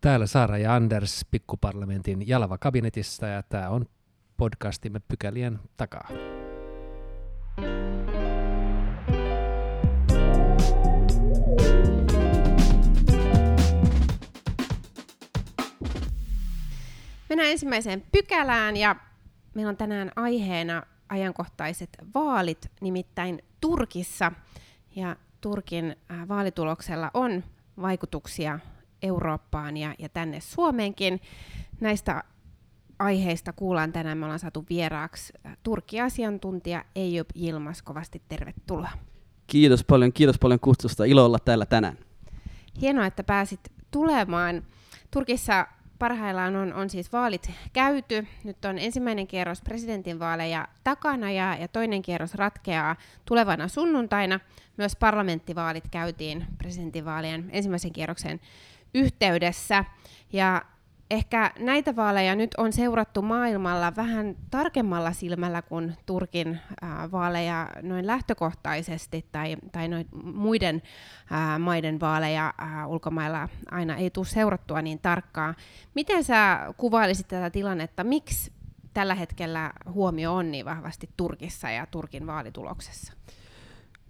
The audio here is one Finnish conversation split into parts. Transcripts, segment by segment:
Täällä Saara ja Anders pikkuparlamentin Jalava kabinetissa ja tämä on podcastimme pykälien takaa. Mennään ensimmäiseen pykälään ja meillä on tänään aiheena ajankohtaiset vaalit, nimittäin Turkissa. Ja Turkin äh, vaalituloksella on vaikutuksia Eurooppaan ja, ja tänne Suomeenkin. Näistä aiheista kuullaan tänään. Me ollaan saatu vieraaksi äh, Turkki-asiantuntija Eijub Jilmas. Kovasti tervetuloa. Kiitos paljon, kiitos paljon kutsusta. Ilo olla täällä tänään. Hienoa, että pääsit tulemaan. Turkissa parhaillaan on, on siis vaalit käyty. Nyt on ensimmäinen kierros presidentinvaaleja takana ja, ja toinen kierros ratkeaa tulevana sunnuntaina. Myös parlamenttivaalit käytiin presidentinvaalien ensimmäisen kierroksen yhteydessä. Ja ehkä näitä vaaleja nyt on seurattu maailmalla vähän tarkemmalla silmällä kuin Turkin vaaleja noin lähtökohtaisesti tai, tai noin muiden maiden vaaleja ulkomailla aina ei tule seurattua niin tarkkaan. Miten sä kuvailisit tätä tilannetta? Miksi tällä hetkellä huomio on niin vahvasti Turkissa ja Turkin vaalituloksessa?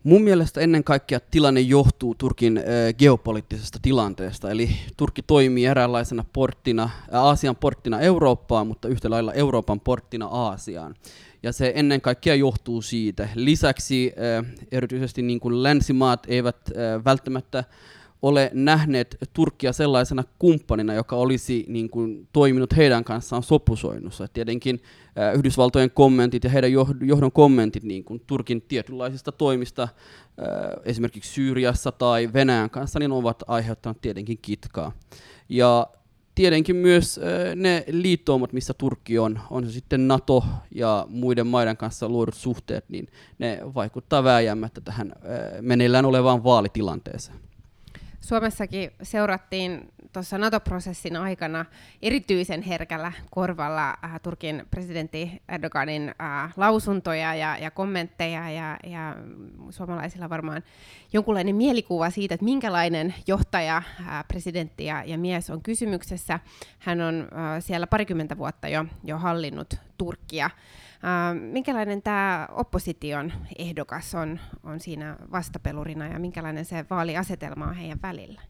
Mun mielestä ennen kaikkea tilanne johtuu Turkin geopoliittisesta tilanteesta, eli Turkki toimii eräänlaisena porttina, Aasian porttina Eurooppaan, mutta yhtä lailla Euroopan porttina Aasiaan. Ja se ennen kaikkea johtuu siitä. Lisäksi erityisesti niin kuin länsimaat eivät välttämättä ole nähneet Turkkia sellaisena kumppanina, joka olisi niin kuin, toiminut heidän kanssaan sopusoinnussa. Tietenkin äh, Yhdysvaltojen kommentit ja heidän johdon kommentit niin kuin Turkin tietynlaisista toimista äh, esimerkiksi Syyriassa tai Venäjän kanssa niin ovat aiheuttaneet tietenkin kitkaa. Ja tietenkin myös äh, ne liittoumat, missä Turkki on, on se sitten NATO ja muiden maiden kanssa luodut suhteet, niin ne vaikuttaa vääjäämättä tähän äh, meneillään olevaan vaalitilanteeseen. Suomessakin seurattiin tuossa NATO-prosessin aikana erityisen herkällä korvalla äh, Turkin presidentti Erdoganin äh, lausuntoja ja, ja kommentteja, ja, ja suomalaisilla varmaan jonkunlainen mielikuva siitä, että minkälainen johtaja, äh, presidentti ja, ja mies on kysymyksessä. Hän on äh, siellä parikymmentä vuotta jo, jo hallinnut Turkkia. Uh, minkälainen tämä opposition ehdokas on, on siinä vastapelurina ja minkälainen se vaaliasetelma on heidän välillä?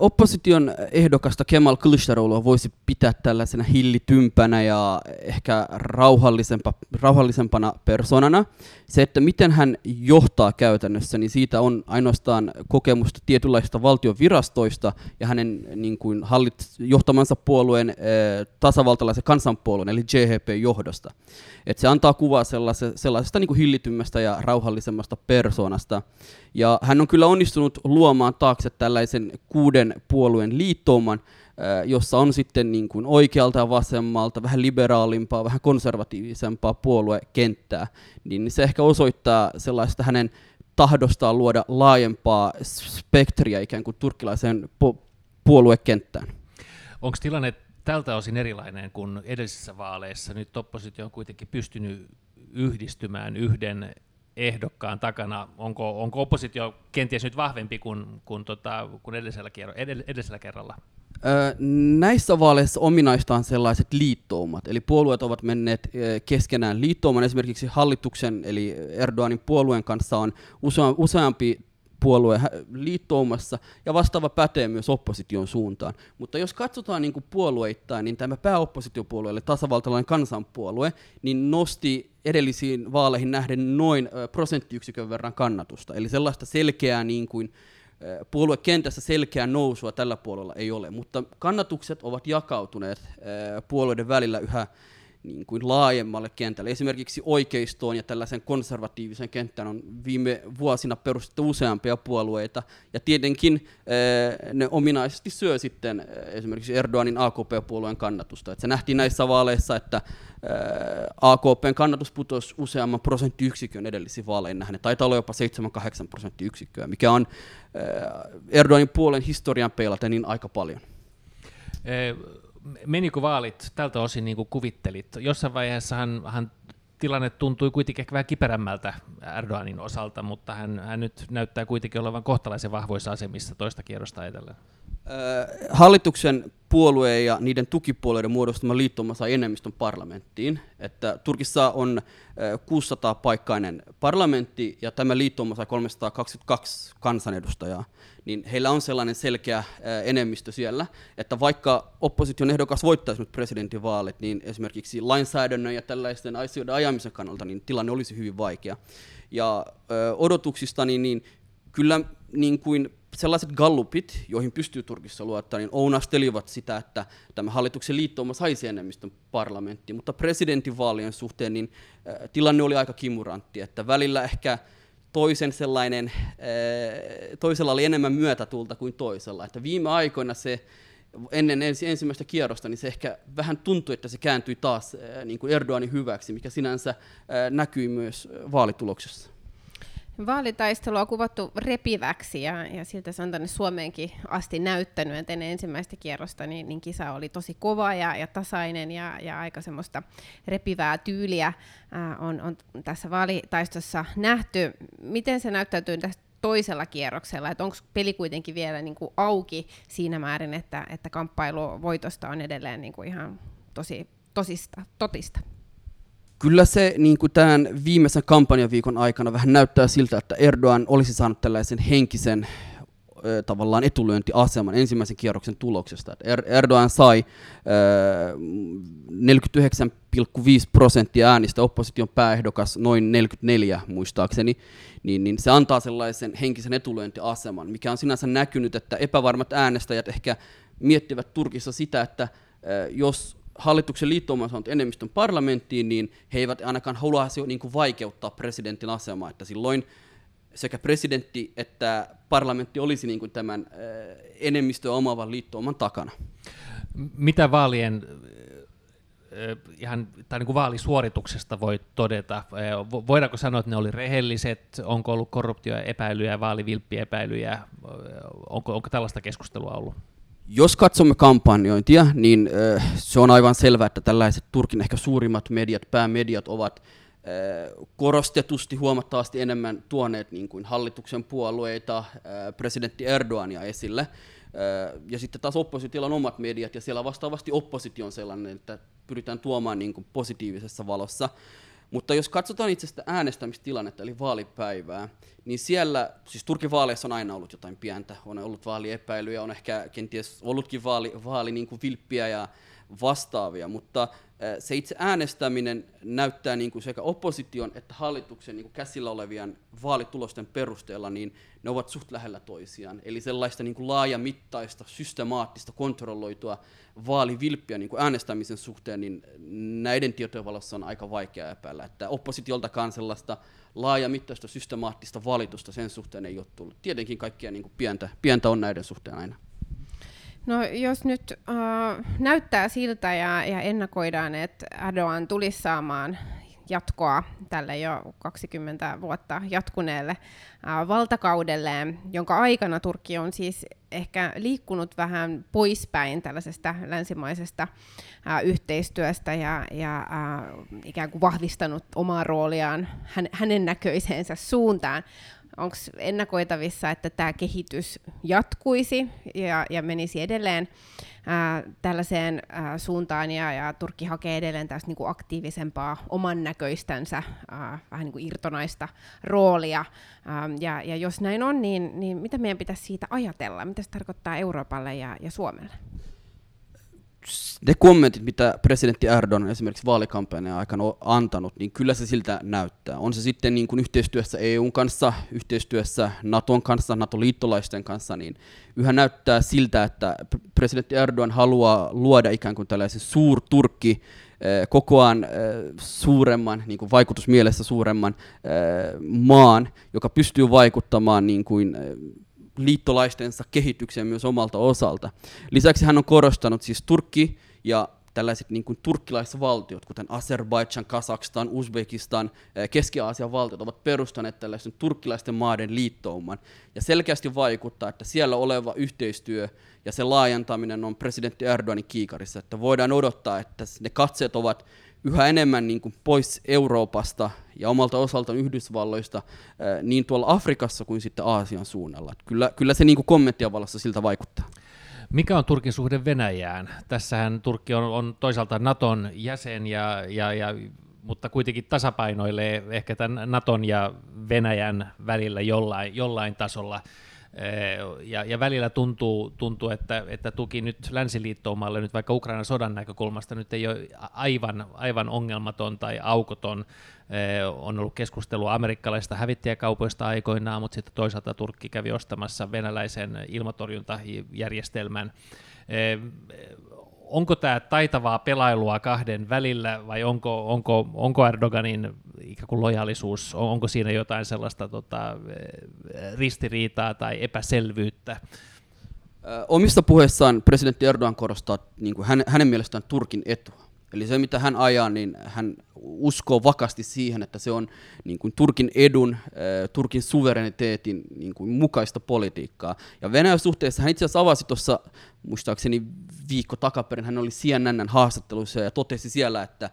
Opposition ehdokasta Kemal Kılıçdaroulua voisi pitää tällaisena hillitympänä ja ehkä rauhallisempa, rauhallisempana persoonana. Se, että miten hän johtaa käytännössä, niin siitä on ainoastaan kokemusta tietynlaisista valtion virastoista ja hänen niin kuin, hallit, johtamansa puolueen tasavaltalaisen kansanpuolueen, eli JHP-johdosta. Et se antaa kuvaa sellaisesta, sellaisesta niin kuin hillitymmästä ja rauhallisemmasta persoonasta. Ja hän on kyllä onnistunut luomaan taakse tällaisen kuuden puolueen liittouman, jossa on sitten niin kuin oikealta ja vasemmalta vähän liberaalimpaa, vähän konservatiivisempaa puoluekenttää, niin se ehkä osoittaa sellaista hänen tahdostaan luoda laajempaa spektriä ikään kuin turkkilaiseen puoluekenttään. Onko tilanne tältä osin erilainen kuin edellisissä vaaleissa? Nyt oppositio on kuitenkin pystynyt yhdistymään yhden ehdokkaan takana, onko, onko oppositio kenties nyt vahvempi kuin, kuin, tota, kuin edellisellä, kierro, edellisellä kerralla? Näissä vaaleissa ominaista on sellaiset liittoumat, eli puolueet ovat menneet keskenään liittouman. Esimerkiksi hallituksen, eli Erdoganin puolueen kanssa on usea, useampi puolue liittoumassa, ja vastaava pätee myös opposition suuntaan. Mutta jos katsotaan niin kuin puolueittain, niin tämä pääoppositiopuolue, eli tasavaltalainen kansanpuolue, niin nosti edellisiin vaaleihin nähden noin prosenttiyksikön verran kannatusta. Eli sellaista selkeää niin kuin, puoluekentässä selkeää nousua tällä puolella ei ole, mutta kannatukset ovat jakautuneet puolueiden välillä yhä niin kuin laajemmalle kentälle. Esimerkiksi oikeistoon ja tällaisen konservatiivisen kenttään on viime vuosina perustettu useampia puolueita, ja tietenkin eh, ne ominaisesti syö sitten eh, esimerkiksi Erdoganin AKP-puolueen kannatusta. Et se nähtiin näissä vaaleissa, että eh, AKPn kannatus putosi useamman prosenttiyksikön edellisiin vaaleihin nähden. Taitaa olla jopa 7-8 prosenttiyksikköä, mikä on Erdoganin puolen historian peilaten niin aika paljon menikö vaalit tältä osin niin kuin kuvittelit? Jossain vaiheessa hän, hän tilanne tuntui kuitenkin ehkä vähän kiperämmältä Erdoganin osalta, mutta hän, hän nyt näyttää kuitenkin olevan kohtalaisen vahvoissa asemissa toista kierrosta ajatellen. Hallituksen puolue ja niiden tukipuolueiden muodostama liittoma sai enemmistön parlamenttiin. Että Turkissa on 600 paikkainen parlamentti ja tämä liittoma sai 322 kansanedustajaa. Niin heillä on sellainen selkeä enemmistö siellä, että vaikka opposition ehdokas voittaisi nyt presidentinvaalit, niin esimerkiksi lainsäädännön ja tällaisten asioiden ajamisen kannalta niin tilanne olisi hyvin vaikea. Ja odotuksista niin, niin kyllä niin kuin sellaiset gallupit, joihin pystyy Turkissa luottaa, niin ounastelivat sitä, että tämä hallituksen liittouma saisi enemmistön parlamenttiin, mutta presidentinvaalien suhteen niin äh, tilanne oli aika kimurantti, että välillä ehkä toisen sellainen, äh, toisella oli enemmän myötätulta kuin toisella, että viime aikoina se ennen ensi, ensimmäistä kierrosta, niin se ehkä vähän tuntui, että se kääntyi taas äh, niin kuin Erdoganin hyväksi, mikä sinänsä näkyi myös vaalituloksessa. Vaalitaistelua on kuvattu repiväksi ja, ja siltä se on tänne Suomeenkin asti näyttänyt, että ennen ensimmäistä kierrosta niin, niin kisa oli tosi kova ja, ja tasainen ja, ja aika semmoista repivää tyyliä ää, on, on tässä vaalitaistossa nähty. Miten se näyttäytyy tässä toisella kierroksella, onko peli kuitenkin vielä niin kuin auki siinä määrin, että, että kamppailu voitosta on edelleen niin kuin ihan tosi tosista, totista? Kyllä se niin kuin tämän viimeisen kampanjaviikon aikana vähän näyttää siltä, että Erdogan olisi saanut tällaisen henkisen tavallaan etulyöntiaseman ensimmäisen kierroksen tuloksesta. Er-, Erdogan sai 49,5 prosenttia äänistä, opposition pääehdokas noin 44 muistaakseni, niin, niin se antaa sellaisen henkisen etulyöntiaseman, mikä on sinänsä näkynyt, että epävarmat äänestäjät ehkä miettivät Turkissa sitä, että jos hallituksen liittouma on enemmistön parlamenttiin, niin he eivät ainakaan halua niin kuin vaikeuttaa presidentin asemaa, että silloin sekä presidentti että parlamentti olisi niin kuin tämän enemmistöä omaavan liittouman takana. Mitä vaalien ihan, tai niin kuin vaalisuorituksesta voi todeta? Voidaanko sanoa, että ne oli rehelliset? Onko ollut korruptioepäilyjä, vaalivilppiepäilyjä? Onko, onko tällaista keskustelua ollut? Jos katsomme kampanjointia, niin äh, se on aivan selvää, että tällaiset Turkin ehkä suurimmat mediat, päämediat ovat äh, korostetusti huomattavasti enemmän tuoneet niin kuin hallituksen puolueita, äh, presidentti Erdoania esille. Ja sitten taas oppositiolla on omat mediat, ja siellä vastaavasti oppositio on sellainen, että pyritään tuomaan niin kuin positiivisessa valossa. Mutta jos katsotaan itse sitä äänestämistilannetta, eli vaalipäivää, niin siellä, siis Turkin vaaleissa on aina ollut jotain pientä, on ollut vaaliepäilyjä, on ehkä kenties ollutkin vaali, vaali niin kuin vilppiä ja vastaavia, mutta se itse äänestäminen näyttää niin kuin sekä opposition että hallituksen niin kuin käsillä olevien vaalitulosten perusteella, niin ne ovat suht lähellä toisiaan. Eli sellaista niin kuin laajamittaista, systemaattista, kontrolloitua vaalivilppiä niin kuin äänestämisen suhteen, niin näiden tietojen valossa on aika vaikea epäillä, että oppositioltakaan sellaista laajamittaista, systemaattista valitusta sen suhteen ei ole tullut. Tietenkin kaikkia niin kuin pientä, pientä on näiden suhteen aina. No jos nyt äh, näyttää siltä ja, ja ennakoidaan, että Erdogan tulisi saamaan jatkoa tälle jo 20 vuotta jatkuneelle äh, valtakaudelleen, jonka aikana Turkki on siis ehkä liikkunut vähän poispäin tällaisesta länsimaisesta äh, yhteistyöstä ja, ja äh, ikään kuin vahvistanut omaa rooliaan hän, hänen näköiseensä suuntaan onko ennakoitavissa, että tämä kehitys jatkuisi ja, ja menisi edelleen ää, tällaiseen ää, suuntaan, ja, ja Turkki hakee edelleen tästä niin kuin aktiivisempaa oman näköistänsä, ää, vähän niin kuin irtonaista roolia. Ää, ja, ja jos näin on, niin, niin mitä meidän pitäisi siitä ajatella? Mitä se tarkoittaa Euroopalle ja, ja Suomelle? Ne kommentit, mitä presidentti Erdogan esimerkiksi vaalikampanjan aikana on antanut, niin kyllä se siltä näyttää. On se sitten niin kuin yhteistyössä EUn kanssa, yhteistyössä Naton kanssa, NATO-liittolaisten kanssa, niin yhä näyttää siltä, että presidentti Erdogan haluaa luoda ikään kuin tällaisen suur-Turkki, eh, kokoaan eh, suuremman, niin kuin vaikutusmielessä suuremman eh, maan, joka pystyy vaikuttamaan niin kuin liittolaistensa kehitykseen myös omalta osalta. Lisäksi hän on korostanut siis Turkki ja tällaiset niin kuin turkkilaisvaltiot, kuten Azerbaijan, Kazakstan, Uzbekistan, eh, Keski-Aasian valtiot, ovat perustaneet tällaisen turkkilaisten maiden liittouman. Ja selkeästi vaikuttaa, että siellä oleva yhteistyö ja se laajentaminen on presidentti Erdoganin kiikarissa. Että voidaan odottaa, että ne katseet ovat yhä enemmän niin kuin pois Euroopasta ja omalta osaltaan Yhdysvalloista niin tuolla Afrikassa kuin sitten Aasian suunnalla. Kyllä, kyllä se niin kuin kommenttien valossa siltä vaikuttaa. Mikä on Turkin suhde Venäjään? Tässähän Turkki on, on toisaalta Naton jäsen, ja, ja, ja, mutta kuitenkin tasapainoilee ehkä tämän Naton ja Venäjän välillä jollain, jollain tasolla. Ja, ja välillä tuntuu, tuntuu että, että tuki nyt länsiliittoumalle nyt vaikka Ukrainan sodan näkökulmasta nyt ei ole aivan, aivan ongelmaton tai aukoton. On ollut keskustelua amerikkalaisista hävittäjäkaupoista aikoinaan, mutta sitten toisaalta Turkki kävi ostamassa venäläisen ilmatorjuntajärjestelmän onko tämä taitavaa pelailua kahden välillä vai onko, onko, onko Erdoganin ikään kuin lojaalisuus, onko siinä jotain sellaista tota, ristiriitaa tai epäselvyyttä? Omissa puheissaan presidentti Erdogan korostaa niin kuin hänen, hänen mielestään Turkin etua. Eli se, mitä hän ajaa, niin hän uskoo vakasti siihen, että se on niin kuin Turkin edun, äh, Turkin suvereniteetin niin kuin mukaista politiikkaa. Ja Venäjän suhteessa hän itse asiassa avasi tuossa, muistaakseni viikko takaperin, hän oli CNN haastattelussa ja totesi siellä, että äh,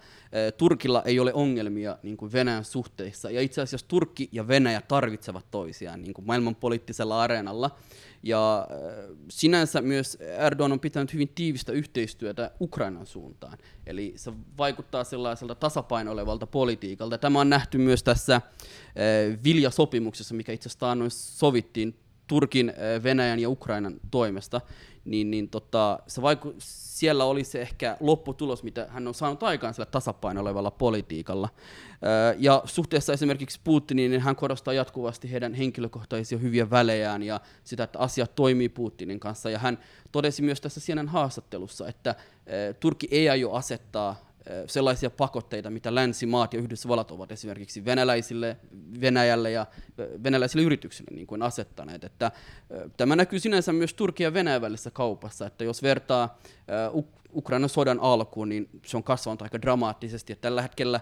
Turkilla ei ole ongelmia niin kuin Venäjän suhteissa. Ja itse asiassa Turkki ja Venäjä tarvitsevat toisiaan niin kuin maailmanpoliittisella areenalla. Ja äh, sinänsä myös Erdogan on pitänyt hyvin tiivistä yhteistyötä Ukrainan suuntaan. Eli se vaikuttaa sellaiselta tasapainoilevalta politiikalta. Tämä on nähty myös tässä äh, Vilja-sopimuksessa, mikä itse asiassa noin sovittiin Turkin, äh, Venäjän ja Ukrainan toimesta niin, niin tota, se vaiku, siellä oli se ehkä lopputulos, mitä hän on saanut aikaan sillä tasapainoilevalla politiikalla. Ja suhteessa esimerkiksi Putiniin, niin hän korostaa jatkuvasti heidän henkilökohtaisia hyviä välejään ja sitä, että asiat toimii Putinin kanssa. Ja hän todesi myös tässä Sienen haastattelussa, että Turkki ei aio asettaa sellaisia pakotteita, mitä länsimaat ja Yhdysvallat ovat esimerkiksi venäläisille, Venäjälle ja venäläisille yrityksille niin kuin asettaneet. Että, tämä näkyy sinänsä myös Turkia ja Venäjän välisessä kaupassa, että jos vertaa Ukrainan sodan alkuun, niin se on kasvanut aika dramaattisesti, että tällä hetkellä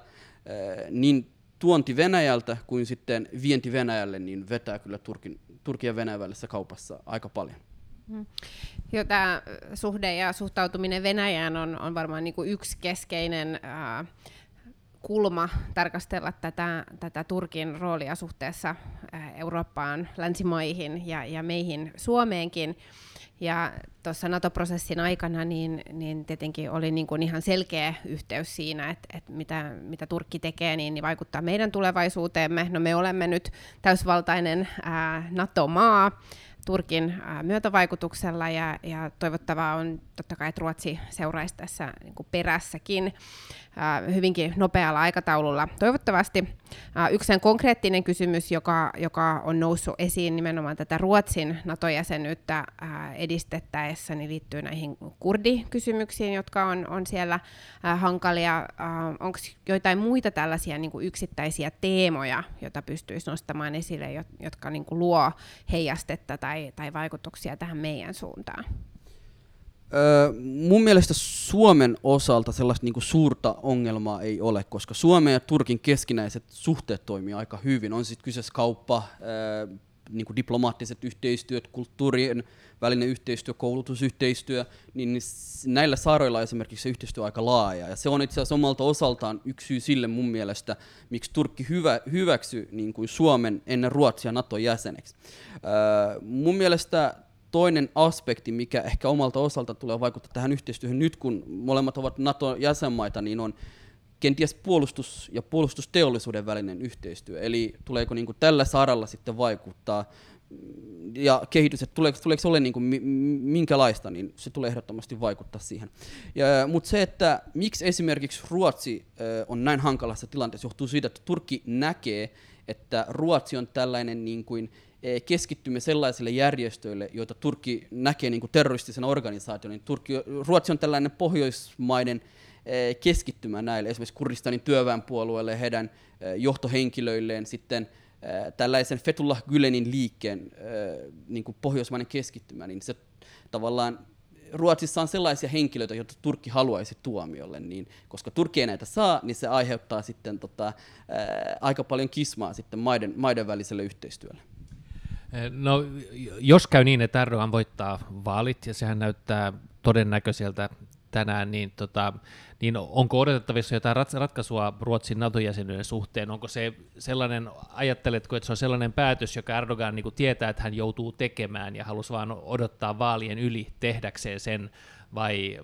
niin tuonti Venäjältä kuin sitten vienti Venäjälle niin vetää kyllä Turkin, Turkin ja Venäjän välisessä kaupassa aika paljon. Mm. Jo tämä suhde ja suhtautuminen Venäjään on, on varmaan niin kuin yksi keskeinen ää, kulma tarkastella tätä, tätä Turkin roolia suhteessa ää, Eurooppaan, länsimaihin ja, ja meihin Suomeenkin. Ja tuossa NATO-prosessin aikana niin, niin tietenkin oli niin kuin ihan selkeä yhteys siinä, että, että mitä, mitä Turkki tekee, niin, niin vaikuttaa meidän tulevaisuuteemme. No me olemme nyt täysvaltainen ää, NATO-maa, Turkin myötävaikutuksella ja, ja toivottavaa on totta kai, että Ruotsi seuraisi tässä niin perässäkin hyvinkin nopealla aikataululla. Toivottavasti yksi konkreettinen kysymys, joka, joka on noussut esiin nimenomaan tätä Ruotsin NATO-jäsenyyttä edistettäessä, niin liittyy näihin kurdikysymyksiin, jotka on, on siellä hankalia. Onko joitain muita tällaisia niin kuin yksittäisiä teemoja, joita pystyisi nostamaan esille, jotka niin kuin luo heijastetta tai, tai vaikutuksia tähän meidän suuntaan? Öö, mun mielestä Suomen osalta sellaista niinku suurta ongelmaa ei ole, koska Suomen ja Turkin keskinäiset suhteet toimii aika hyvin. On sitten kyseessä kauppa, öö, niinku diplomaattiset yhteistyöt, kulttuurien välinen yhteistyö, koulutusyhteistyö, niin, näillä saaroilla esimerkiksi se yhteistyö on aika laaja. Ja se on itse asiassa omalta osaltaan yksi syy sille mun mielestä, miksi Turkki hyvä, hyväksy niin Suomen ennen Ruotsia NATO-jäseneksi. Öö, mun mielestä toinen aspekti, mikä ehkä omalta osalta tulee vaikuttaa tähän yhteistyöhön nyt, kun molemmat ovat NATO-jäsenmaita, niin on kenties puolustus- ja puolustusteollisuuden välinen yhteistyö. Eli tuleeko niin kuin tällä saralla sitten vaikuttaa ja kehitys, että tuleeko, tuleeko se ole niin kuin minkälaista, niin se tulee ehdottomasti vaikuttaa siihen. Mutta se, että miksi esimerkiksi Ruotsi on näin hankalassa tilanteessa, johtuu siitä, että Turkki näkee, että Ruotsi on tällainen niin kuin keskittymme sellaisille järjestöille, joita Turkki näkee niin kuin terroristisena organisaationa. Niin Turkki, Ruotsi on tällainen pohjoismainen eh, keskittymä näille, esimerkiksi Kurdistanin työväenpuolueelle heidän eh, johtohenkilöilleen sitten tällaisen Fethullah Gülenin liikkeen niin kuin pohjoismainen keskittymä, niin se tavallaan Ruotsissa on sellaisia henkilöitä, joita Turkki haluaisi tuomiolle, niin koska Turkki ei näitä saa, niin se aiheuttaa sitten tota, ää, aika paljon kismaa sitten maiden, maiden väliselle yhteistyölle. No, jos käy niin, että Erdogan voittaa vaalit, ja sehän näyttää todennäköiseltä tänään, niin, tota, niin onko odotettavissa jotain ratkaisua Ruotsin NATO-jäsenyyden suhteen? Onko se sellainen, ajatteletko, että se on sellainen päätös, joka Erdogan niin tietää, että hän joutuu tekemään ja halusi vaan odottaa vaalien yli tehdäkseen sen, vai,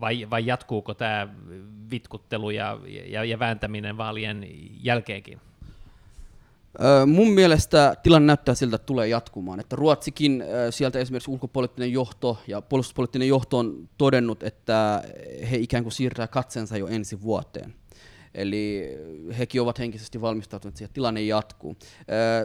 vai, vai jatkuuko tämä vitkuttelu ja, ja, ja vääntäminen vaalien jälkeenkin? Mun mielestä tilanne näyttää siltä, että tulee jatkumaan. Että Ruotsikin sieltä esimerkiksi ulkopoliittinen johto ja puolustuspoliittinen johto on todennut, että he ikään kuin siirtää katsensa jo ensi vuoteen. Eli hekin ovat henkisesti valmistautuneet siihen, että tilanne jatkuu.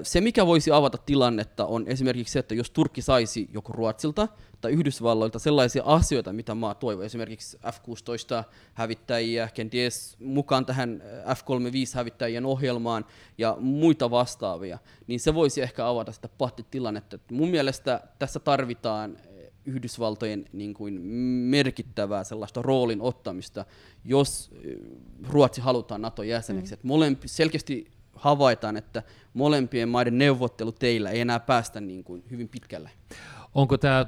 Se, mikä voisi avata tilannetta, on esimerkiksi se, että jos Turkki saisi joko Ruotsilta tai Yhdysvalloilta sellaisia asioita, mitä maa toivoo, esimerkiksi F-16-hävittäjiä, kenties mukaan tähän F-35-hävittäjien ohjelmaan ja muita vastaavia, niin se voisi ehkä avata sitä pahtitilannetta. Mun mielestä tässä tarvitaan Yhdysvaltojen niin kuin merkittävää sellaista roolin ottamista, jos Ruotsi halutaan NATO-jäseneksi. Mm. molempi, selkeästi havaitaan, että molempien maiden teillä ei enää päästä niin kuin hyvin pitkälle. Onko tämä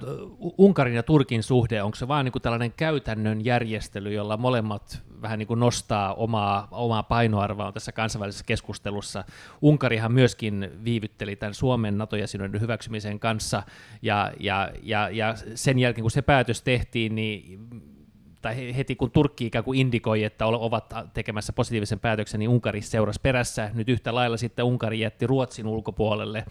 Unkarin ja Turkin suhde, onko se vain niin tällainen käytännön järjestely, jolla molemmat vähän niin kuin nostaa omaa, omaa painoarvoa tässä kansainvälisessä keskustelussa? Unkarihan myöskin viivytteli tämän Suomen NATO-jäsenyyden hyväksymisen kanssa, ja, ja, ja, ja sen jälkeen kun se päätös tehtiin, niin tai heti kun Turkki ikään kuin indikoi, että ovat tekemässä positiivisen päätöksen, niin Unkari seurasi perässä. Nyt yhtä lailla sitten Unkari jätti Ruotsin ulkopuolelle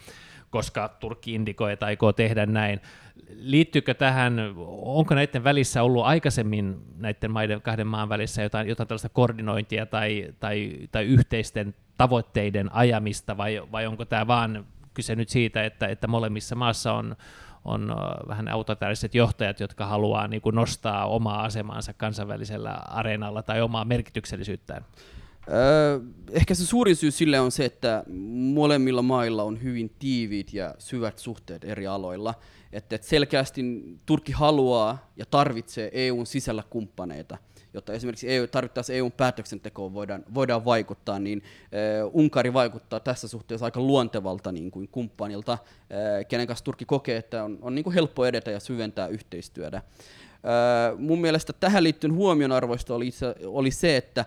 koska Turkki indikoi, että aikoo tehdä näin. Liittyykö tähän, onko näiden välissä ollut aikaisemmin näiden maiden, kahden maan välissä jotain, jotain tällaista koordinointia tai, tai, tai yhteisten tavoitteiden ajamista, vai, vai onko tämä vaan kyse nyt siitä, että, että molemmissa maassa on, on vähän autoritaariset johtajat, jotka haluaa niin kuin nostaa omaa asemaansa kansainvälisellä areenalla tai omaa merkityksellisyyttään? Ehkä se suurin syy sille on se, että molemmilla mailla on hyvin tiiviit ja syvät suhteet eri aloilla. Että et selkeästi Turkki haluaa ja tarvitsee EUn sisällä kumppaneita, jotta esimerkiksi EU, tarvittaessa EUn päätöksentekoon voidaan, voidaan vaikuttaa, niin äh, Unkari vaikuttaa tässä suhteessa aika luontevalta niin kuin kumppanilta, äh, kenen kanssa Turkki kokee, että on, on niin kuin helppo edetä ja syventää yhteistyötä. Äh, mun mielestä tähän liittyen huomionarvoista oli, oli se, että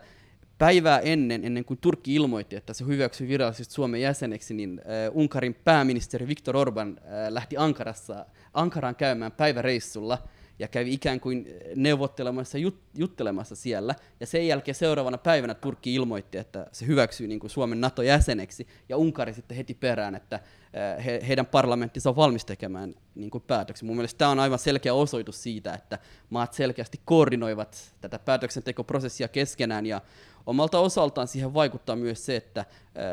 päivää ennen, ennen kuin Turkki ilmoitti, että se hyväksyi virallisesti Suomen jäseneksi, niin äh, Unkarin pääministeri Viktor Orban äh, lähti Ankarassa, Ankaraan käymään päiväreissulla ja kävi ikään kuin neuvottelemassa, jut, juttelemassa siellä. Ja sen jälkeen seuraavana päivänä Turkki ilmoitti, että se hyväksyy niin kuin Suomen NATO-jäseneksi, ja Unkari sitten heti perään, että äh, he, heidän parlamenttinsa on valmis tekemään niin kuin päätöksen. Mun mielestä tämä on aivan selkeä osoitus siitä, että maat selkeästi koordinoivat tätä päätöksentekoprosessia keskenään, ja Omalta osaltaan siihen vaikuttaa myös se, että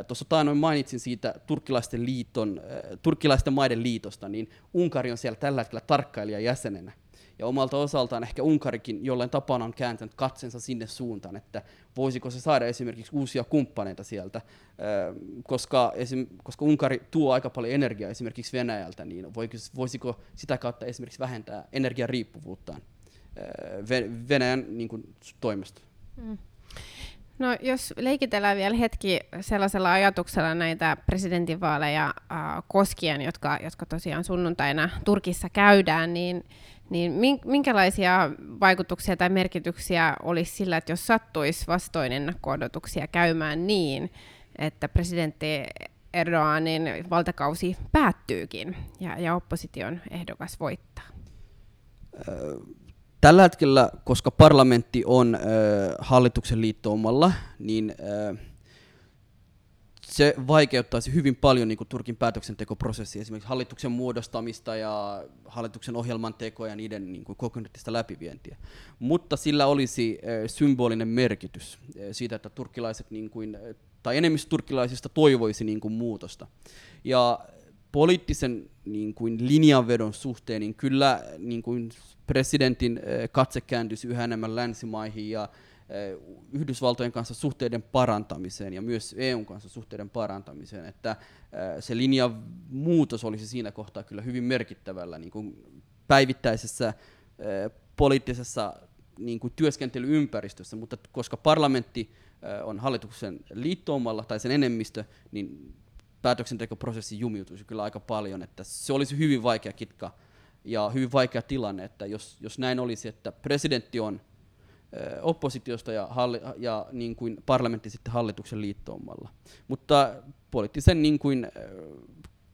tuossa taanoin mainitsin siitä turkkilaisten, liiton, turkkilaisten maiden liitosta, niin Unkari on siellä tällä hetkellä tarkkailijan jäsenenä. Ja omalta osaltaan ehkä Unkarikin jollain tapana on kääntänyt katsensa sinne suuntaan, että voisiko se saada esimerkiksi uusia kumppaneita sieltä, koska, esim, koska Unkari tuo aika paljon energiaa esimerkiksi Venäjältä, niin voisiko sitä kautta esimerkiksi vähentää energiariippuvuuttaan Venäjän niin kuin, toimesta. Mm. No jos leikitellään vielä hetki sellaisella ajatuksella näitä presidentinvaaleja äh, koskien, jotka, jotka tosiaan sunnuntaina Turkissa käydään, niin, niin minkälaisia vaikutuksia tai merkityksiä olisi sillä, että jos sattuisi vastoin ennakko käymään niin, että presidentti Erdoganin valtakausi päättyykin ja, ja opposition ehdokas voittaa? Tällä hetkellä, koska parlamentti on hallituksen liittoumalla, niin se vaikeuttaisi hyvin paljon niin kuin Turkin päätöksentekoprosessia, esimerkiksi hallituksen muodostamista ja hallituksen ohjelman tekoa ja niiden niin kuin, kokonaista läpivientiä. Mutta sillä olisi symbolinen merkitys siitä, että turkkilaiset, niin kuin, tai enemmistö turkkilaisista toivoisi niin kuin, muutosta. Ja poliittisen niin kuin, linjanvedon suhteen, niin kyllä niin kuin, presidentin katse kääntyisi yhä enemmän länsimaihin ja Yhdysvaltojen kanssa suhteiden parantamiseen ja myös EUn kanssa suhteiden parantamiseen, että eh, se linjan muutos olisi siinä kohtaa kyllä hyvin merkittävällä niin kuin päivittäisessä poliittisessa niin kuin työskentelyympäristössä, mutta koska parlamentti on hallituksen liittoumalla tai sen enemmistö, niin päätöksentekoprosessi jumiutuisi kyllä aika paljon, että se olisi hyvin vaikea kitka ja hyvin vaikea tilanne, että jos, jos näin olisi, että presidentti on oppositiosta ja, halli, ja niin kuin parlamentti sitten hallituksen liittoumalla. Mutta poliittisen niin kuin,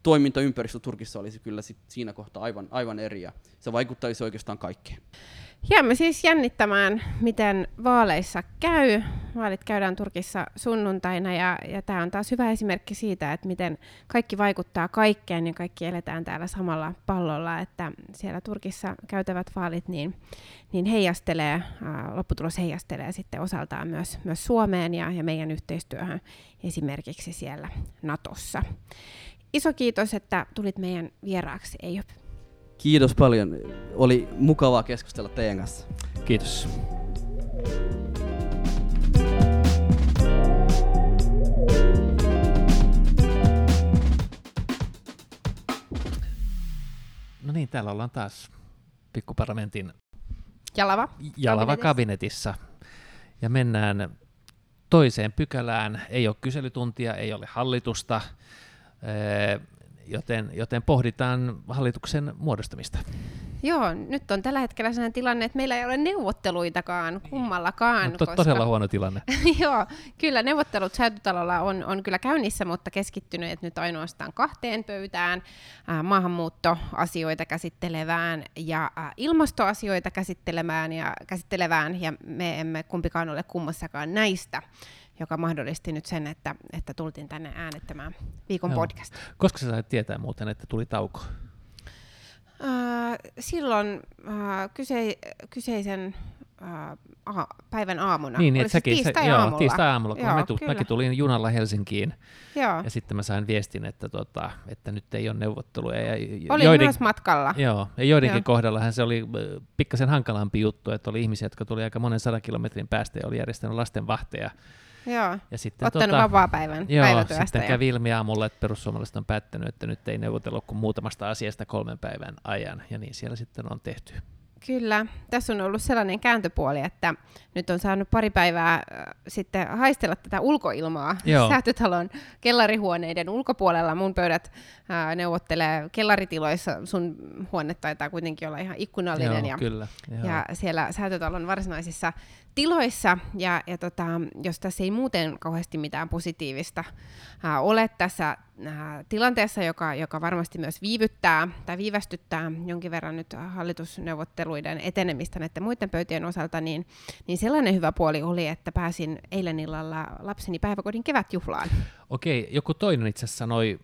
toimintaympäristö Turkissa olisi kyllä sit siinä kohtaa aivan, aivan eri ja se vaikuttaisi oikeastaan kaikkeen. Jäämme siis jännittämään, miten vaaleissa käy. Vaalit käydään Turkissa sunnuntaina ja, ja tämä on taas hyvä esimerkki siitä, että miten kaikki vaikuttaa kaikkeen ja kaikki eletään täällä samalla pallolla, että siellä Turkissa käytävät vaalit niin, niin heijastelee, ää, lopputulos heijastelee sitten osaltaan myös, myös Suomeen ja, ja meidän yhteistyöhön esimerkiksi siellä Natossa. Iso kiitos, että tulit meidän vieraaksi, Eijop. Kiitos paljon. Oli mukavaa keskustella teidän kanssa. Kiitos. No niin, täällä ollaan taas pikkuparlamentin Jalava. Jalava kabinetissa. Ja mennään toiseen pykälään. Ei ole kyselytuntia, ei ole hallitusta joten, joten pohditaan hallituksen muodostamista. Joo, nyt on tällä hetkellä sellainen tilanne, että meillä ei ole neuvotteluitakaan kummallakaan. No, to, koska... Todella huono tilanne. Joo, kyllä neuvottelut säätytalolla on, on kyllä käynnissä, mutta keskittyneet nyt ainoastaan kahteen pöytään, äh, maahanmuuttoasioita käsittelevään ja äh, ilmastoasioita käsittelemään ja, käsittelevään, ja me emme kumpikaan ole kummassakaan näistä joka mahdollisti nyt sen, että, että tultiin tänne äänettämään viikon Joo. podcast. Koska sä sait tietää muuten, että tuli tauko? Äh, silloin äh, kyse, kyseisen äh, päivän aamuna. Niin, niin säkin, tiistai-aamulla. Joo, tiistai-aamulla, kun joo, mä tu, mäkin tulin junalla Helsinkiin. Joo. Ja sitten mä sain viestin, että, tota, että nyt ei ole neuvotteluja. Ja oli joiden, myös matkalla. Joo, ja joidenkin joo. kohdallahan se oli pikkasen hankalampi juttu, että oli ihmisiä, jotka tuli aika monen sadan kilometrin päästä ja oli järjestänyt lasten vahteja Joo, ja sitten, ottanut tota, vapaa-päivän Joo, sitten kävi ilmi aamulla, että perussuomalaiset on päättänyt, että nyt ei neuvotella kuin muutamasta asiasta kolmen päivän ajan, ja niin siellä sitten on tehty. Kyllä, tässä on ollut sellainen kääntöpuoli, että nyt on saanut pari päivää äh, sitten haistella tätä ulkoilmaa Joo. säätötalon kellarihuoneiden ulkopuolella. Mun pöydät äh, neuvottelee kellaritiloissa, sun huone taitaa kuitenkin olla ihan ikkunallinen. Joo, ja, kyllä. Joo. ja siellä säätötalon varsinaisissa tiloissa, ja, ja tota, jos tässä ei muuten kauheasti mitään positiivista ää, ole tässä ää, tilanteessa, joka, joka varmasti myös viivyttää tai viivästyttää jonkin verran nyt hallitusneuvotteluiden etenemistä näiden muiden pöytien osalta, niin, niin sellainen hyvä puoli oli, että pääsin eilen illalla lapseni päiväkodin kevätjuhlaan. Okei, joku toinen itse asiassa sanoi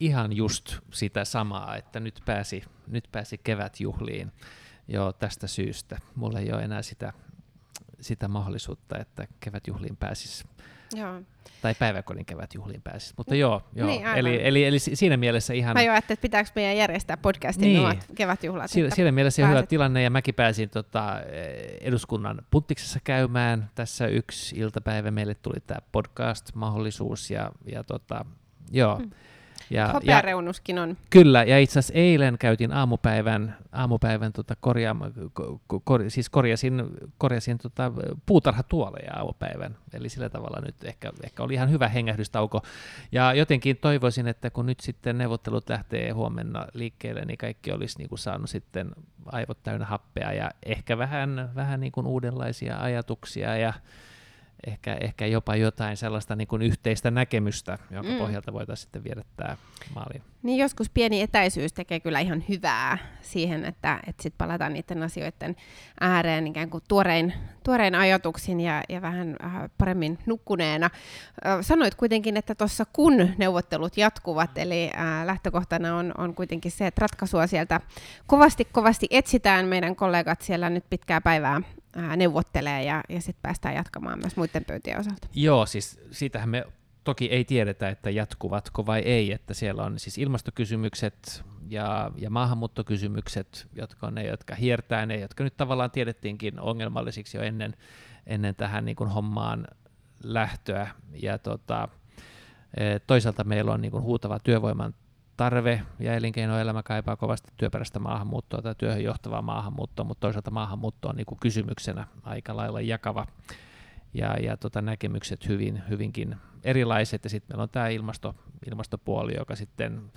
ihan just sitä samaa, että nyt pääsi, nyt pääsi kevätjuhliin. Joo, tästä syystä. Mulla ei ole enää sitä sitä mahdollisuutta, että kevätjuhliin pääsisi. Joo. Tai päiväkodin kevätjuhliin pääsisi. Mutta joo, joo. Niin, eli, eli, eli, siinä mielessä ihan... Mä jo ajattelin, että pitääkö meidän järjestää podcastin niin. omat kevätjuhlat. Siinä, siinä mielessä pääset... hyvä tilanne, ja mäkin pääsin tota, eduskunnan puttiksessa käymään. Tässä yksi iltapäivä meille tuli tämä podcast-mahdollisuus, ja, ja tota, joo. Hmm ja, Hopeareunuskin on. Kyllä, ja itse asiassa eilen käytin aamupäivän, aamupäivän tota korja, kor, siis korjasin, korjasin tota puutarhatuoleja aamupäivän, eli sillä tavalla nyt ehkä, ehkä oli ihan hyvä hengähdystauko. Ja jotenkin toivoisin, että kun nyt sitten neuvottelut lähtee huomenna liikkeelle, niin kaikki olisi niin kuin saanut sitten aivot täynnä happea ja ehkä vähän, vähän niin kuin uudenlaisia ajatuksia ja ehkä, ehkä jopa jotain sellaista niin kuin yhteistä näkemystä, jonka mm. pohjalta voitaisiin sitten viedä tämä maaliin. Niin joskus pieni etäisyys tekee kyllä ihan hyvää siihen, että, että sitten palataan niiden asioiden ääreen ikään kuin tuorein, tuorein ajatuksin ja, ja vähän äh, paremmin nukkuneena. Sanoit kuitenkin, että tuossa kun neuvottelut jatkuvat, eli äh, lähtökohtana on, on kuitenkin se, että ratkaisua sieltä kovasti kovasti etsitään. Meidän kollegat siellä nyt pitkää päivää neuvottelee ja, ja sitten päästään jatkamaan myös muiden pöytien osalta. Joo, siis siitähän me toki ei tiedetä, että jatkuvatko vai ei, että siellä on siis ilmastokysymykset ja, ja maahanmuuttokysymykset, jotka on ne, jotka hiertää ne, jotka nyt tavallaan tiedettiinkin ongelmallisiksi jo ennen, ennen tähän niin kuin hommaan lähtöä. Ja tota, e, toisaalta meillä on niin kuin huutava työvoiman tarve ja elinkeinoelämä kaipaa kovasti työperäistä maahanmuuttoa tai työhön johtavaa maahanmuuttoa, mutta toisaalta maahanmuutto on niin kuin kysymyksenä aika lailla jakava ja, ja tota, näkemykset hyvin, hyvinkin erilaiset. Ja sitten meillä on tämä ilmasto, ilmastopuoli, joka sitten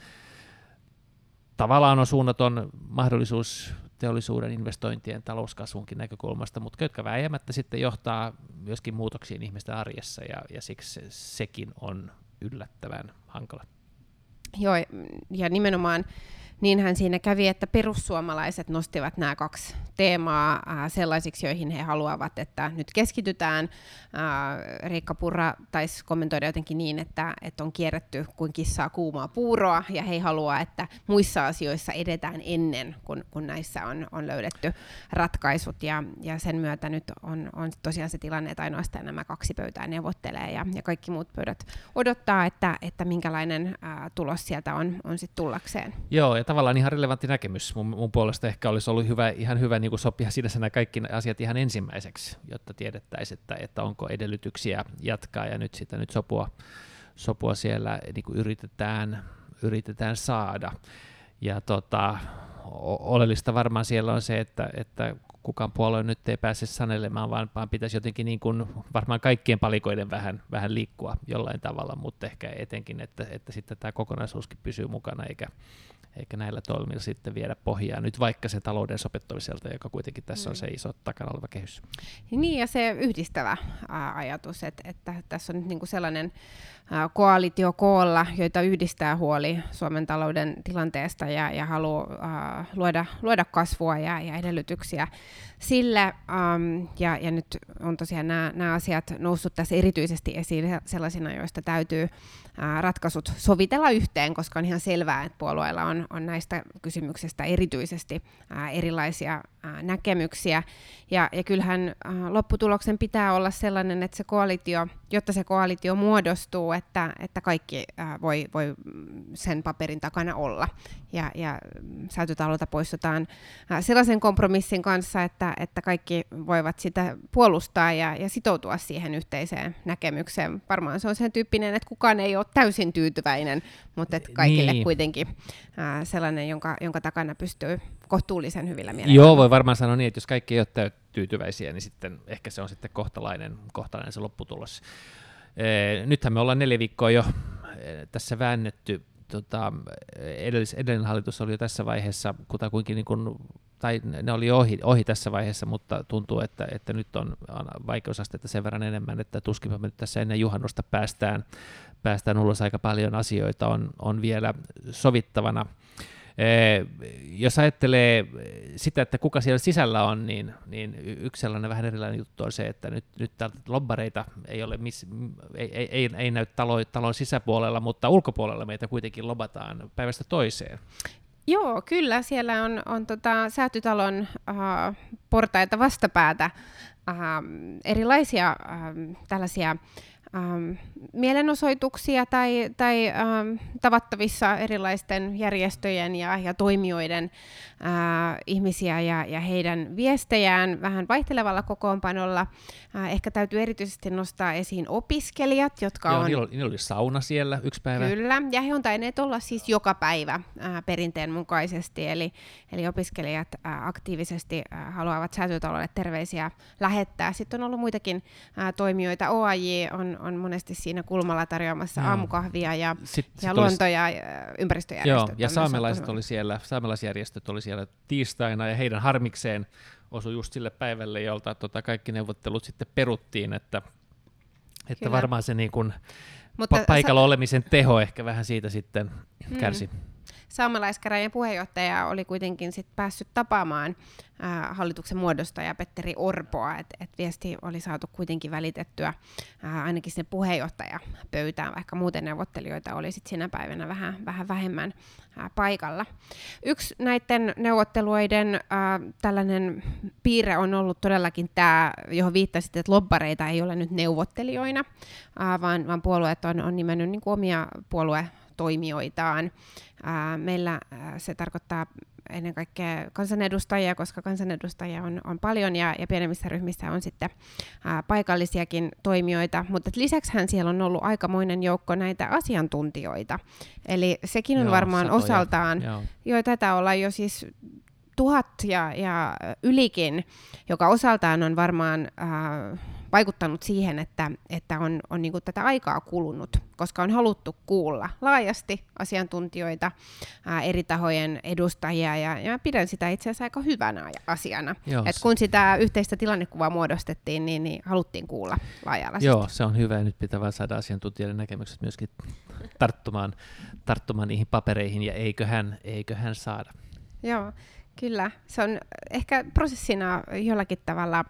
tavallaan on suunnaton mahdollisuus teollisuuden investointien talouskasvunkin näkökulmasta, mutta jotka väijämättä sitten johtaa myöskin muutoksiin ihmisten arjessa, ja, ja siksi sekin on yllättävän hankala. Joo, ja nimenomaan niinhän siinä kävi, että perussuomalaiset nostivat nämä kaksi teemaa äh, sellaisiksi, joihin he haluavat, että nyt keskitytään. Äh, Riikka Purra taisi kommentoida jotenkin niin, että, että on kierretty kuin kissaa kuumaa puuroa, ja he haluaa, että muissa asioissa edetään ennen, kun, kun näissä on, on löydetty ratkaisut, ja, ja sen myötä nyt on, on tosiaan se tilanne, että ainoastaan nämä kaksi pöytää neuvottelee, ja, ja kaikki muut pöydät odottaa, että, että minkälainen äh, tulos sieltä on, on sitten tullakseen. Joo, tavallaan ihan relevantti näkemys. Mun, mun puolesta ehkä olisi ollut hyvä, ihan hyvä niin sopia siinä nämä kaikki asiat ihan ensimmäiseksi, jotta tiedettäisiin, että, että onko edellytyksiä jatkaa, ja nyt sitä nyt sopua, sopua siellä niin kuin yritetään, yritetään saada. Ja tota, oleellista varmaan siellä on se, että, että kukaan puolue nyt ei pääse sanelemaan, vaan, vaan pitäisi jotenkin niin kuin varmaan kaikkien palikoiden vähän, vähän liikkua jollain tavalla, mutta ehkä etenkin, että, että sitten tämä kokonaisuuskin pysyy mukana, eikä, eikä näillä toimilla sitten viedä pohjaa nyt vaikka se talouden sopettamiselta, joka kuitenkin tässä on se mm. iso takana oleva kehys. Niin ja se yhdistävä ää, ajatus, että, että tässä on nyt niinku sellainen koalitio koolla, joita yhdistää huoli Suomen talouden tilanteesta ja, ja haluaa ää, luoda, luoda kasvua ja, ja edellytyksiä sille. Ähm, ja, ja nyt on tosiaan nämä asiat noussut tässä erityisesti esiin sellaisina, joista täytyy ää, ratkaisut sovitella yhteen, koska on ihan selvää, että puolueilla on, on näistä kysymyksistä erityisesti ää, erilaisia näkemyksiä. Ja, ja kyllähän lopputuloksen pitää olla sellainen, että se koalitio, jotta se koalitio muodostuu, että, että kaikki voi, voi sen paperin takana olla. Ja, ja säätytalolta poistutaan sellaisen kompromissin kanssa, että, että kaikki voivat sitä puolustaa ja, ja sitoutua siihen yhteiseen näkemykseen. Varmaan se on sen tyyppinen, että kukaan ei ole täysin tyytyväinen, mutta että kaikille niin. kuitenkin sellainen, jonka, jonka takana pystyy kohtuullisen hyvillä mielellä. Joo, voi varmaan sanoa niin, että jos kaikki ei ole tyytyväisiä, niin sitten ehkä se on sitten kohtalainen, kohtalainen se lopputulos. E, nythän me ollaan neljä viikkoa jo tässä väännetty tota, edellis, edellinen hallitus oli jo tässä vaiheessa kutakuinkin niin kuin, tai ne oli ohi, ohi tässä vaiheessa, mutta tuntuu, että, että nyt on, vaikeusastetta sen verran enemmän, että tuskinpa me nyt tässä ennen juhannusta päästään, päästään ulos aika paljon asioita on, on vielä sovittavana. Eh, jos ajattelee sitä, että kuka siellä sisällä on, niin, niin yksi sellainen vähän erilainen juttu on se, että nyt, nyt täältä lobbareita ei, ole miss, ei, ei, ei, ei näy talo, talon sisäpuolella, mutta ulkopuolella meitä kuitenkin lobataan päivästä toiseen. Joo, kyllä. Siellä on, on tota, säätytalon uh, portaita vastapäätä uh, erilaisia uh, tällaisia ähm, mielenosoituksia tai, tai ähm, tavattavissa erilaisten järjestöjen ja, ja toimijoiden äh, ihmisiä ja, ja heidän viestejään vähän vaihtelevalla kokoonpanolla. Äh, ehkä täytyy erityisesti nostaa esiin opiskelijat, jotka Joo, on... Niillä oli, niillä oli sauna siellä yksi päivä. Kyllä, ja he on tainneet olla siis joka päivä äh, perinteen mukaisesti, eli, eli opiskelijat äh, aktiivisesti äh, haluavat säätytalolle terveisiä lähettää. Sitten on ollut muitakin äh, toimijoita. OAJ on, on monesti siinä kulmalla tarjoamassa Joo. aamukahvia ja, ja luonto- ja ympäristöjärjestöt. Joo, ja saamelaiset oli siellä, saamelaisjärjestöt oli siellä tiistaina ja heidän harmikseen osui just sille päivälle, jolta tota, kaikki neuvottelut sitten peruttiin, että, että varmaan se niin kuin Mutta paikalla sa- olemisen teho ehkä vähän siitä sitten mm. Saamelaiskäräjien puheenjohtaja oli kuitenkin sit päässyt tapaamaan ää, hallituksen muodostaja Petteri Orpoa, että et viesti oli saatu kuitenkin välitettyä ää, ainakin sinne puheenjohtaja pöytään, vaikka muuten neuvottelijoita oli sit siinä päivänä vähän, vähän vähemmän ää, paikalla. Yksi näiden neuvotteluiden ää, tällainen piirre on ollut todellakin tämä, johon viittasit, että lobbareita ei ole nyt neuvottelijoina, ää, vaan, vaan puolueet on, on nimennyt niin omia puolue toimijoitaan. Meillä se tarkoittaa ennen kaikkea kansanedustajia, koska kansanedustajia on, on paljon ja, ja pienemmissä ryhmissä on sitten ää, paikallisiakin toimijoita, mutta lisäksihän siellä on ollut aikamoinen joukko näitä asiantuntijoita. Eli sekin on Joo, varmaan satoja. osaltaan, Joo. jo tätä ollaan jo siis tuhat ja, ja ylikin, joka osaltaan on varmaan ää, vaikuttanut siihen, että, että on, on niin kuin tätä aikaa kulunut, koska on haluttu kuulla laajasti asiantuntijoita, ää, eri tahojen edustajia, ja, ja pidän sitä itse asiassa aika hyvänä asiana. Joo, Et kun sitä yhteistä tilannekuvaa muodostettiin, niin, niin haluttiin kuulla laaja-alaisesti. Joo, se on hyvä. Nyt pitää vaan saada asiantuntijoiden näkemykset myöskin tarttumaan, tarttumaan niihin papereihin, ja eiköhän, eiköhän saada. Joo, kyllä. Se on ehkä prosessina jollakin tavalla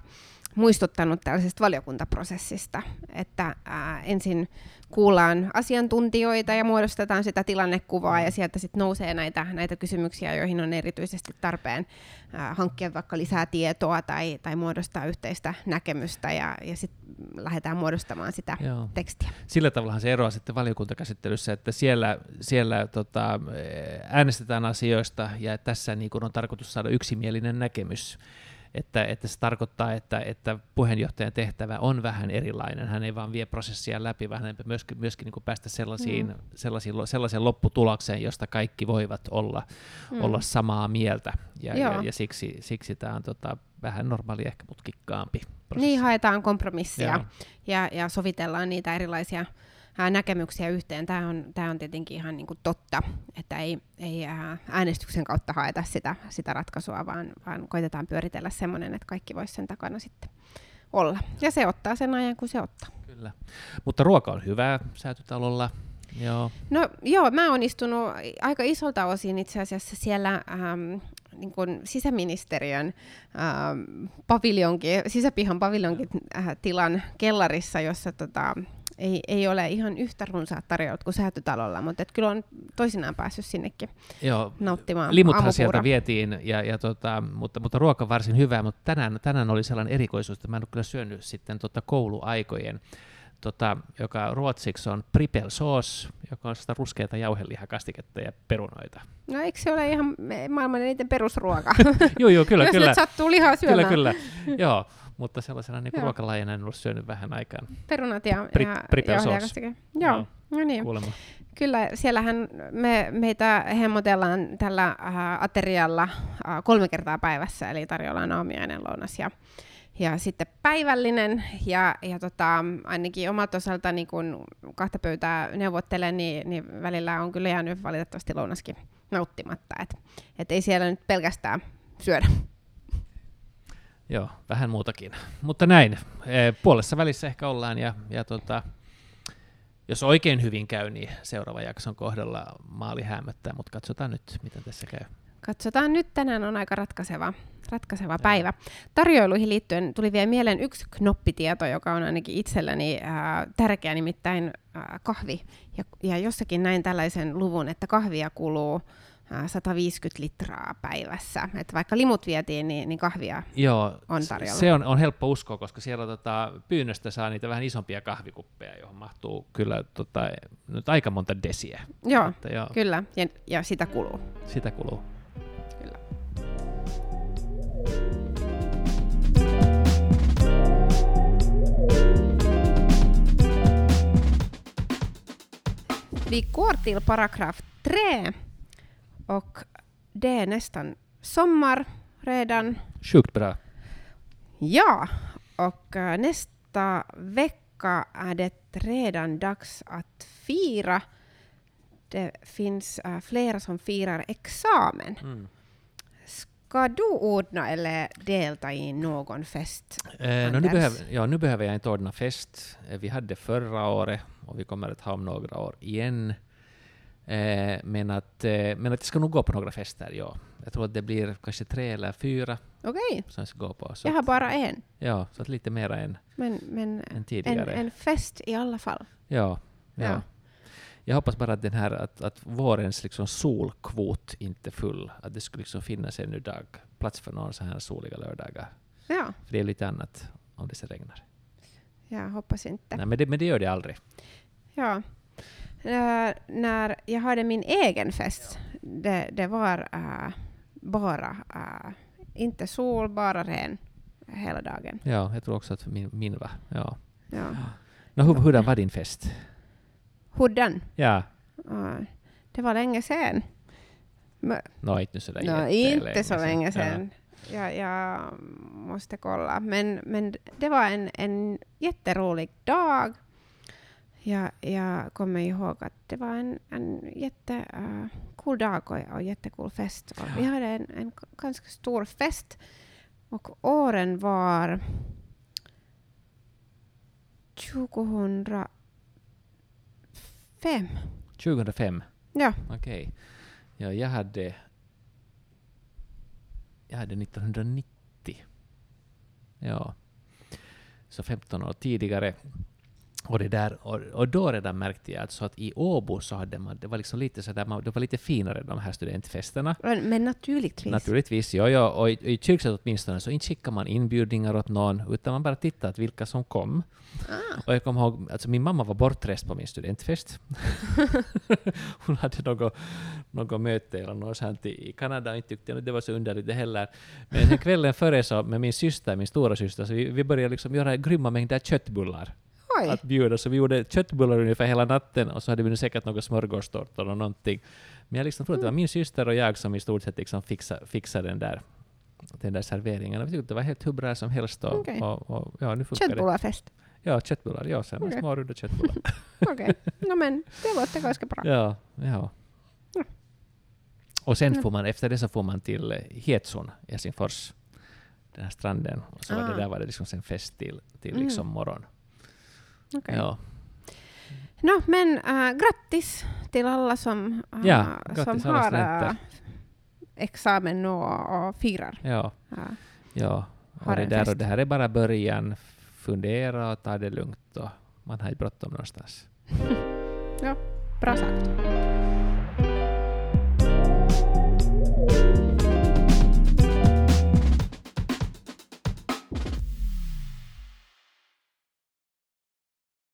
muistuttanut tällaisesta valiokuntaprosessista, että ää, ensin kuullaan asiantuntijoita ja muodostetaan sitä tilannekuvaa ja sieltä sitten nousee näitä, näitä kysymyksiä, joihin on erityisesti tarpeen ää, hankkia vaikka lisää tietoa tai, tai muodostaa yhteistä näkemystä ja, ja sitten lähdetään muodostamaan sitä Joo. tekstiä. Sillä tavalla se eroaa sitten valiokuntakäsittelyssä, että siellä, siellä tota, äänestetään asioista ja tässä niin kun on tarkoitus saada yksimielinen näkemys että, että se tarkoittaa, että, että puheenjohtajan tehtävä on vähän erilainen. Hän ei vaan vie prosessia läpi, vaan hän myöskin, myöskin niin päästä sellaisiin, mm. sellaisiin, sellaiseen lopputulokseen, josta kaikki voivat olla, mm. olla samaa mieltä. Ja, ja, ja siksi, siksi tämä on tota, vähän normaali, ehkä mutkikkaampi prosessi. Niin, haetaan kompromissia ja, ja sovitellaan niitä erilaisia näkemyksiä yhteen. Tämä on, tämä on tietenkin ihan niin kuin totta, että ei, ei äänestyksen kautta haeta sitä, sitä ratkaisua, vaan, vaan koitetaan pyöritellä semmoinen, että kaikki voisi sen takana sitten olla. Ja se ottaa sen ajan, kun se ottaa. Kyllä. Mutta ruoka on hyvää säätytalolla. Joo. No joo, mä oon istunut aika isolta osin itse asiassa siellä ähm, niin kuin sisäministeriön ähm, paviljonkin, sisäpihan paviljonkin äh, tilan kellarissa, jossa tota, ei, ei ole ihan yhtä runsaat tarjout kuin säätytalolla, mutta et kyllä on toisinaan päässyt sinnekin Joo, nauttimaan Limuthan sieltä vietiin, ja, ja tota, mutta, mutta ruoka varsin hyvää, mutta tänään, tänään oli sellainen erikoisuus, että mä en ole kyllä syönyt sitten tota kouluaikojen tota, joka ruotsiksi on pripel sauce, joka on sitä ruskeata jauhelihakastiketta ja perunoita. No eikö se ole ihan maailman eniten perusruoka? joo, joo, kyllä, Jos kyllä. Jos sattuu lihaa syömään. Kyllä, kyllä. joo, mutta sellaisena niin ruokalajina en ollut syönyt vähän aikaan. Perunat ja, Pri, ja jauhelihakastike. Joo, joo. No niin. Kuulemma. Kyllä, siellähän me, meitä hemmotellaan tällä äh, aterialla äh, kolme kertaa päivässä, eli tarjolla aamiainen, lounas ja ja sitten päivällinen, ja, ja tota, ainakin omalta osalta niin kun kahta pöytää neuvottelen, niin, niin välillä on kyllä jäänyt valitettavasti lounaskin nauttimatta, että et ei siellä nyt pelkästään syödä. Joo, vähän muutakin. Mutta näin, e, puolessa välissä ehkä ollaan, ja, ja tota, jos oikein hyvin käy, niin seuraava jakson kohdalla maali hämöttää, mutta katsotaan nyt, miten tässä käy. Katsotaan nyt, tänään on aika ratkaiseva, ratkaiseva päivä. Tarjoiluihin liittyen tuli vielä mieleen yksi knoppitieto, joka on ainakin itselleni ää, tärkeä, nimittäin ää, kahvi. Ja, ja jossakin näin tällaisen luvun, että kahvia kuluu 150 litraa päivässä. Et vaikka limut vietiin, niin, niin kahvia Joo, on tarjolla. Se on, on helppo uskoa, koska siellä tota, pyynnöstä saa niitä vähän isompia kahvikuppeja, johon mahtuu kyllä tota, nyt aika monta desiä. Joo, että, joo. kyllä, ja, ja sitä kuluu. Sitä kuluu. Vi går till paragraf 3 och det är nästan sommar redan. Sjukt bra. Ja, och uh, nästa vecka är det redan dags att fira. Det finns uh, flera som firar examen. Mm. Ska du ordna eller delta i någon fest? Eh, no, nu, behöver, ja, nu behöver jag inte ordna fest. Eh, vi hade förra året och vi kommer att ha om några år igen. Eh, men, att, eh, men att jag ska nog gå på några fester, ja. Jag tror att det blir kanske tre eller fyra Okej. Som jag ska gå på. Så jag har bara en. Ja, så att lite mera än, men, men än tidigare. En, en fest i alla fall. Ja, ja. ja. Jag hoppas bara att, den här, att, att vårens liksom solkvot inte är full. Att det skulle liksom finnas ännu dag, plats för några så här soliga lördagar. Ja. För det är lite annat om det regnar. Jag hoppas inte. Nej, men det, men det gör det aldrig. Ja. Uh, när jag hade min egen fest, det, det var uh, bara, uh, inte sol, bara ren hela dagen. Ja, jag tror också att min, min var. Ja. ja. No, hur, hurdan var din fest? Hurdan? Ja. Det var länge sedan. no, inte så länge. No, inte länge så länge sedan. jag, jag måste kolla. Men, men det var en, en jätterolig dag. Jag, jag kommer ihåg att det var en, en jättecool uh, dag och, och jättecool fest. Och vi hade en, en ganska stor fest och åren var 2005. 2005? Ja. Okej. Okay. Ja, jag hade... Jag hade 1990. Ja. Så 15 år tidigare. Och, det där, och, och, då redan märkte jag alltså att i Åbo så hade man, det var liksom lite så där, det var lite finare de här studentfesterna. Men, men naturligtvis. Naturligtvis, ja, ja. Och i, i Kyrksät åtminstone så inte skickade man inbjudningar åt någon, utan man bara tittade vilka som kom. Ah. Och jag kommer ihåg, alltså min mamma var bortrest på min studentfest. Hon hade något, något möte eller något sånt i Kanada och inte tyckte det var så underligt det heller. Men kvällen före så med min syster, min stora syster, så vi, vi började liksom göra grymma mängder köttbullar. Oj. att bjuda, så vi gjorde köttbullar ungefär hela natten och så hade vi säkert några smörgåstårtor och någonting. Men jag liksom trodde att det var min syster och jag som i stort sett liksom fixade, fixade den där den där serveringen. Jag tyckte det var helt hur bra som helst. Och, okay. och, och, ja, nu Köttbullarfest? Ja, köttbullar. Ja, sen okay. små runda köttbullar. Okej, okay. no, men det låter ganska bra. Ja, ja. Och sen får man, efter det så får man till Hietsun, Helsingfors, den här stranden. Och så ah. var det, ah. där var det liksom sen fest till, till liksom mm. morgon. Okay. Ja. No, men äh, grattis till alla som, äh, ja, som har äh, examen och, och firar. Ja, ja. ja. Och det, där, och det här är bara början. Fundera och ta det lugnt. Och man har ju bråttom någonstans. ja, bra sagt.